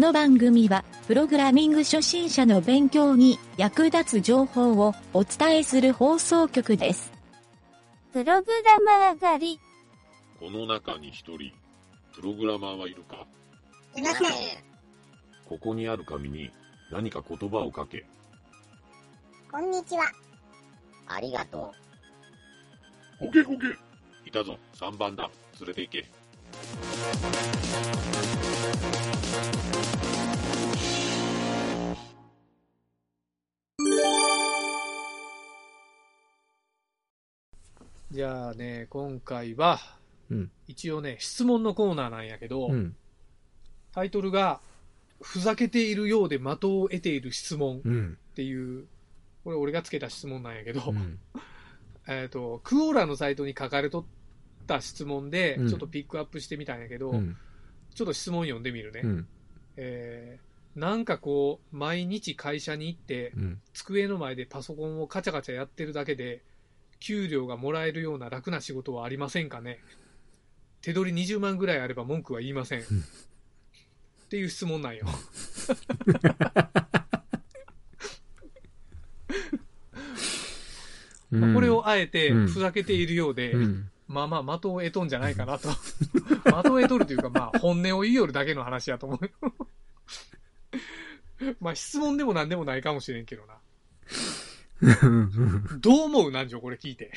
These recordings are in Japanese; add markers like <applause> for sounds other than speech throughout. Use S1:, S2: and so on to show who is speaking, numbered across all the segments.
S1: の番組は、プログラミング初心者の勉強に役立つ情報をお伝えする放送局です。
S2: プログラマー狩り。
S3: この中に一人、プログラマーはいるか？
S4: いません。
S3: ここにある紙に何か言葉を書け。
S4: こんにちは。
S5: ありがと
S3: こけこけいたぞ、3番だ。連れて行け。
S6: じゃあね、今回は、
S7: うん
S6: 一応ね、質問のコーナーなんやけど、
S7: うん。
S6: タイトルが、ふざけているようで的を得ている質問
S7: うん。
S6: っていう、これ俺がつけた質問なんやけど、
S7: うん。<laughs>
S6: えっと、クオーラのサイトに書かれとった質問で
S7: う、ん
S6: ちょっとピックアップしてみたんやけど、
S7: うん。
S6: ちょっと質問読んでみるね。
S7: うん。
S6: えーなんかこう、毎日会社に行って、
S7: うん。
S6: 机の前でパソコンをカチャカチャやってるだけで、給料がもらえるような楽な仕事はありませんかね？手取り20万ぐらいあれば文句は言いません。っていう質問なんよ。まあこれをあえて
S7: うん
S6: ふざけているようで、
S7: うん。
S6: まあまあ的を得とんじゃないかなと。<laughs> 的を得とるというか、まあ本音を言いよるだけの話やと思うよ。まあ質問でも何でもないかもしれんけどな。<laughs> どう思う南條これ聞いて。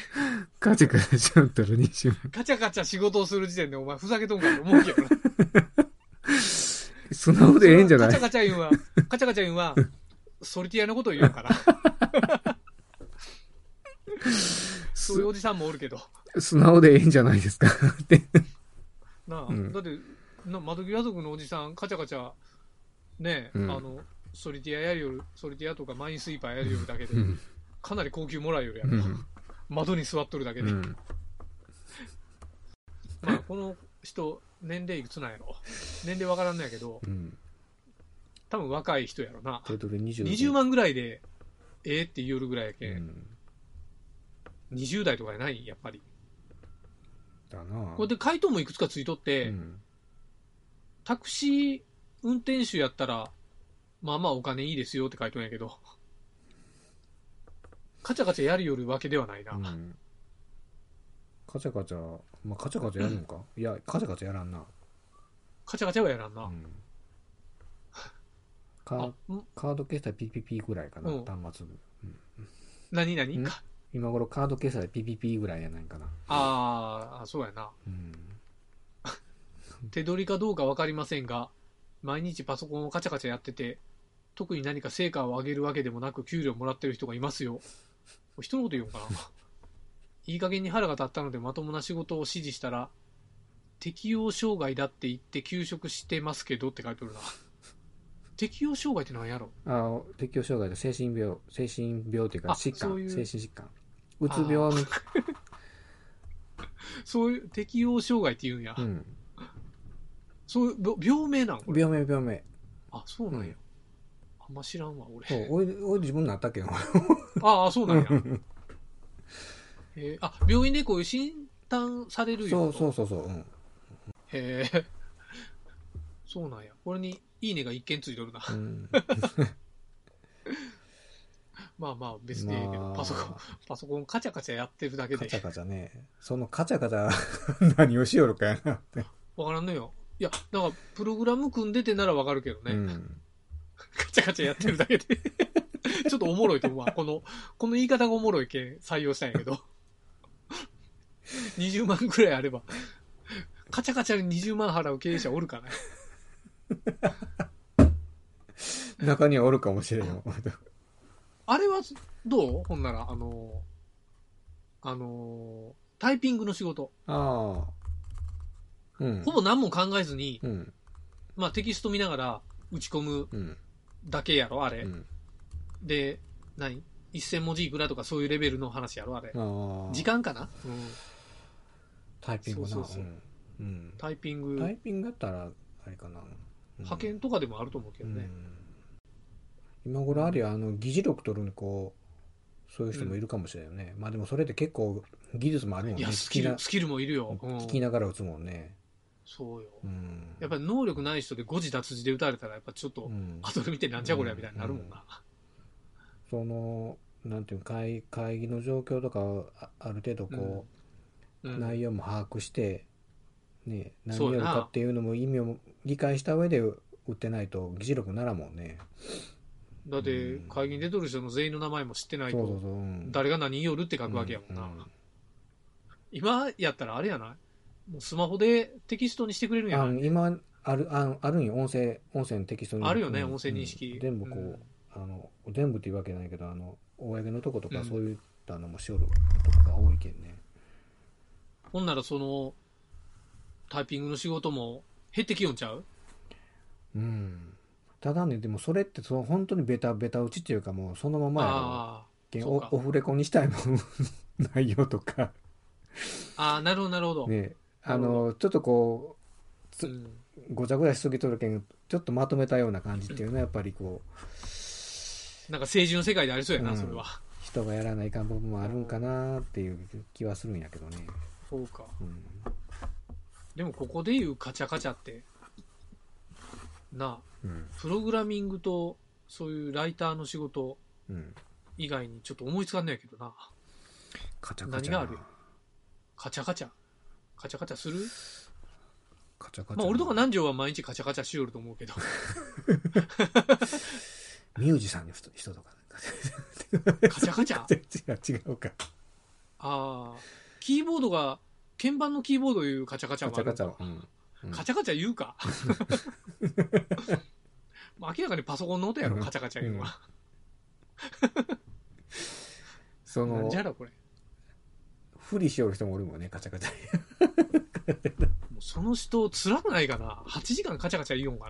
S7: カチカチしちゃったら20万。
S6: カチャカチャ仕事をする時点でお前ふざけとんかと思うけどな。
S7: 素直でええんじゃない？
S6: カチャカチャ言うんは、カチャカチャ言うんは、ソリティアのことを言うんかな。そういうおじさんもおるけど。
S7: 素直でええんじゃないですか？って。
S6: なあ、
S7: うん
S6: だって、な窓際族のおじさん、カチャカチャ、ねえ、
S7: うん
S6: あの、ソリティアやるよる、ソリティアとかマインスイーパーやるよるだけで、
S7: うん。
S6: かなり高級もらえるやろ。
S7: うん。
S6: 窓に座っとるだけで。
S7: うん。<laughs>
S6: まあ、この人、年齢いくつなんやろ。年齢わからんのやけど、
S7: うん。
S6: 多分若い人やろな。
S7: 手取り20
S6: 20万ぐらいで、ええって言うぐらいやけ、
S7: うんん。
S6: 20代とかやない？やっぱり。
S7: だな
S6: これで回答もいくつかついとって、
S7: うん。
S6: タクシー運転手やったら、まあまあお金いいですよって書いとんやけど、カチャカチャやるよるわけではないな。
S7: うん。カチャカチャ、まあ、カチャカチャやるのか？いや、カチャカチャやらんな。
S6: カチャカチャはやらんな。
S7: うん。<laughs> カ
S6: あ
S7: ー、
S6: ん？
S7: カード決済 PPP ぐらいかな、
S6: うん
S7: 端末。
S6: 何何？
S7: ん？
S6: か
S7: 今頃カード決済 PPP ぐらいやないかな。
S6: あーあ、そうやな。
S7: うん。<laughs>
S6: 手取りかどうかわかりませんが、毎日パソコンをカチャカチャやってて、特に何か成果を上げるわけでもなく給料もらってる人がいますよ。人のこと言うんかな。<laughs> いい加減に腹が立ったのでまともな仕事を指示したら、適応障害だって言って休職してますけどって書いてあるな。<laughs> 適応障害って何やろ？
S7: あ適応障害で精神病、精神病っていうか
S6: あ
S7: 疾患、
S6: そういう
S7: 精神疾患。うつ病の、<laughs>
S6: そういう適応障害って言うんや。
S7: うん。
S6: そういう病病名なんこれ。
S7: 病名病名。
S6: あ、そうなんや。
S7: うん
S6: あんま知らんわ、俺。
S7: そう、俺、俺自分なったっけ？ど。
S6: ああ、そうなんや。えーあ、病院でこういう診断されるよ。
S7: そうそうそうそう。うん。
S6: へえ。そうなんや。これに、いいねが一件ついとるな。
S7: うん、<laughs>
S6: まあまあ、別でいいけど、
S7: まあ
S6: パソコン、パソコンカチャカチャやってるだけで
S7: カチャ。カチャね。そのカチャカチャ <laughs> 何をしよるかやなって。
S6: わからんのよ。いや、なんか、プログラム組んでてならわかるけどね。
S7: うん。
S6: カチャカチャやってるだけで。<laughs> ちょっとおもろいと思うわ。この、この言い方がおもろいけん採用したんやけど。<laughs> 20万くらいあれば、カチャカチャに20万払う経営者おるかな。
S7: 中にはおるかもしれんよ。
S6: あれは、どう？ほんなら、あの、あの、タイピングの仕事。
S7: ああ。うん
S6: ほ。ぼ何も考えずに、
S7: うん。
S6: まあテキスト見ながら打ち込む
S7: うん。
S6: だけやろ、あれ。
S7: うん。
S6: で、何 ?1000 文字いくらとかそういうレベルの話やろ、あれ。
S7: ああ。
S6: 時間かな？うん。
S7: タイピングな。
S6: そうそうそう
S7: うんうん。
S6: タイピング、
S7: タイピングやったら、あれかな。うん
S6: 派遣とかでもあると思うけどね。
S7: うん今頃あるよ、あの、議事録取るこう、そういう人もいるかもしれないよね。まあでもそれって結構技術もあるもんね。
S6: いや、スキル、スキルもいるよ。うん
S7: 聞きながら打つもんね。
S6: そうよ。
S7: うん。
S6: やっぱり能力ない人で誤字脱字で打たれたら、やっぱちょっと
S7: う、ん、
S6: 後で見てなんじゃこりゃみたいになるもんな。
S7: その、なんていうか会会議の状況とかをあある程度こう、
S6: うん。
S7: 内容も把握して、ね、何やる
S6: そうやな
S7: かっていうのも意味を理解した上で打ってないと議事録ならんもんね。
S6: だって、会議に出とる人の全員の名前も知ってないと、誰が何言いよるって書くわけやもんな。
S7: うん
S6: 今やったらあれやない？もうスマホでテキストにしてくれるん。や
S7: あ
S6: ない
S7: 今あるああるんよ。音声音声のテキストに。
S6: あるよね
S7: うん。
S6: 音声認識。
S7: うん。全部こう、
S6: うん。
S7: あの全部っていうわけないけどあの公のとことか
S6: うん。
S7: そういったのもしおるとかが多いけんね、
S6: ほんならその、タイピングの仕事も減ってきよんちゃう？
S7: うん。ただねでもそれってその本当にベタベタ打ちっていうかもうそのままやオオフレコにしたいの内容とか。
S6: あ、ああ、なるほど、なるほど。
S7: ねあのちょっとこつ
S6: うん。
S7: うごちゃごちゃしすぎとるけんちょっとまとめたような感じっていうのはやっぱりこう
S6: なんか政治の世界でありそうやな、
S7: うん。
S6: それは。
S7: 人がやらないかん部分もあるんかなっていう気はするんやけどね、
S6: そうか。
S7: うん、
S6: でもここで言うカチャカチャって、なあ、
S7: うん。
S6: プログラミングとそういうライターの仕事
S7: うん。
S6: 以外にちょっと思いつかんないけどな。
S7: カチャカチャな。
S6: 何があるカチャカチャ。カチャカチャする？
S7: カチャカチャ
S6: まあ俺とか南條は毎日カチャカチャしよると思うけど。<laughs>
S7: ミュージシャンの人人とか
S6: カチャカチャ？
S7: 違う違うか
S6: ああ。キーボードが、鍵盤のキーボードいうカチャカチャもある
S7: カチャカチャは、うんうん
S6: カチャカチャ言うか？<laughs> まあ明らかにパソコンの音やろ、
S7: うん
S6: カチャカチャ言うのは。
S7: その
S6: じゃらこれ。
S7: 不利しよる人もおるもんねカチャカチャ。<laughs>
S6: もうその人、辛くないかな ?8 時間カチャカチャ言おんか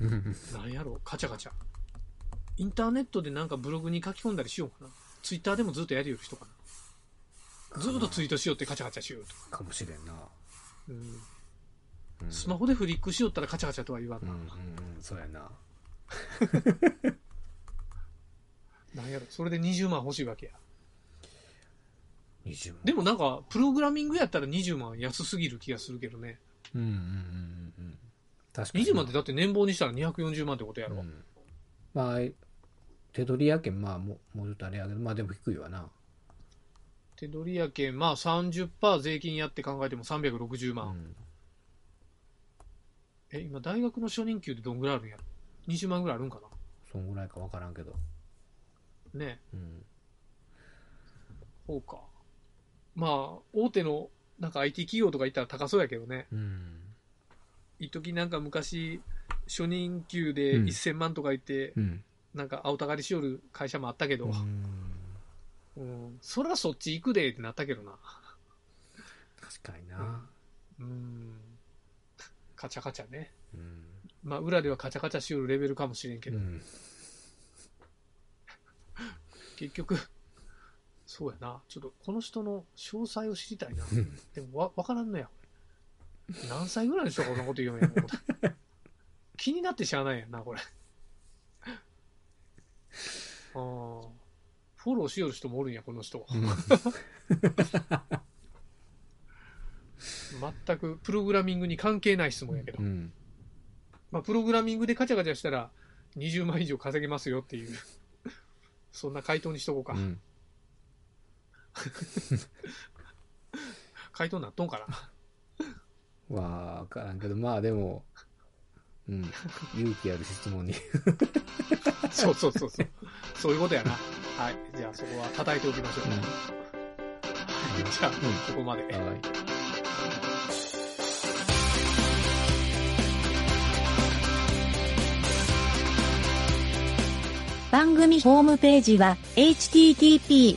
S6: な？なんやろ？カチャカチャ。インターネットでなんかブログに書き込んだりしようかな。ツイッターでもずっとやりよる人かな。ずっとツイートしようってカチャカチャしようと。
S7: か。もしれんな、
S6: うん。
S7: うん。
S6: スマホでフリックしよったらカチャカチャとは言わんな。
S7: うんうんうん。そうやな。<laughs>
S6: なんやろ？それで20万欲しいわけや。
S7: 20万
S6: でもなんか、プログラミングやったら20万安すぎる気がするけどね。
S7: うんうんうんうんうん確かに
S6: 20万ってだって年俸にしたら240万ってことやろ。
S7: うんまあ手取りやけんまあもうもうちょっとあれやけどまあでも低いわな
S6: 手取りやけん、まあ30%税金やって考えても360万。
S7: うん
S6: え、今大学の初任給でどんぐらいあるんや？ろ ?20 万ぐらいあるんか
S7: そんぐらいか分からんけど
S6: なね
S7: うん
S6: そうか。まあ、大手のなんか IT 企業とか行ったら高そうやけどね。
S7: うん。
S6: 一時なんか昔、初任給で
S7: うん。
S6: 1000万とか言って、
S7: うん。
S6: なんか青たがりしよる会社もあったけど、
S7: うん。
S6: うん、そらそっち行くでってなったけどな。
S7: 確かにな。
S6: うん。カチャカチャね。
S7: うん。
S6: まあ、裏ではカチャカチャしよるレベルかもしれんけど、
S7: うん。
S6: 結局、そうやな。ちょっとこの人の詳細を知りたいな。<laughs> でもわ、わからんのや。何歳ぐらいの人がこんなこと言うんやろ。<laughs> 気になってしゃあないやんな、これ。<laughs> あーフォローしよる人もおるんや、この人。全くプログラミングに関係ない質問やけど。
S7: うん
S6: まあ、プログラミングでカチャカチャしたら20万以上稼げますよっていう、そんな回答にしとこうか。
S7: うん <laughs>
S6: 回答なっとんかな。
S7: わ分からんけどまあでもうん勇気ある質問に <laughs>
S6: そうそうそうそう。そういうことやな。はい。じゃあそこは叩いておきましょう。
S7: うん
S6: はい <laughs> じゃあ、
S7: ん
S6: ここまで。
S7: はい
S1: 番組ホームページは http://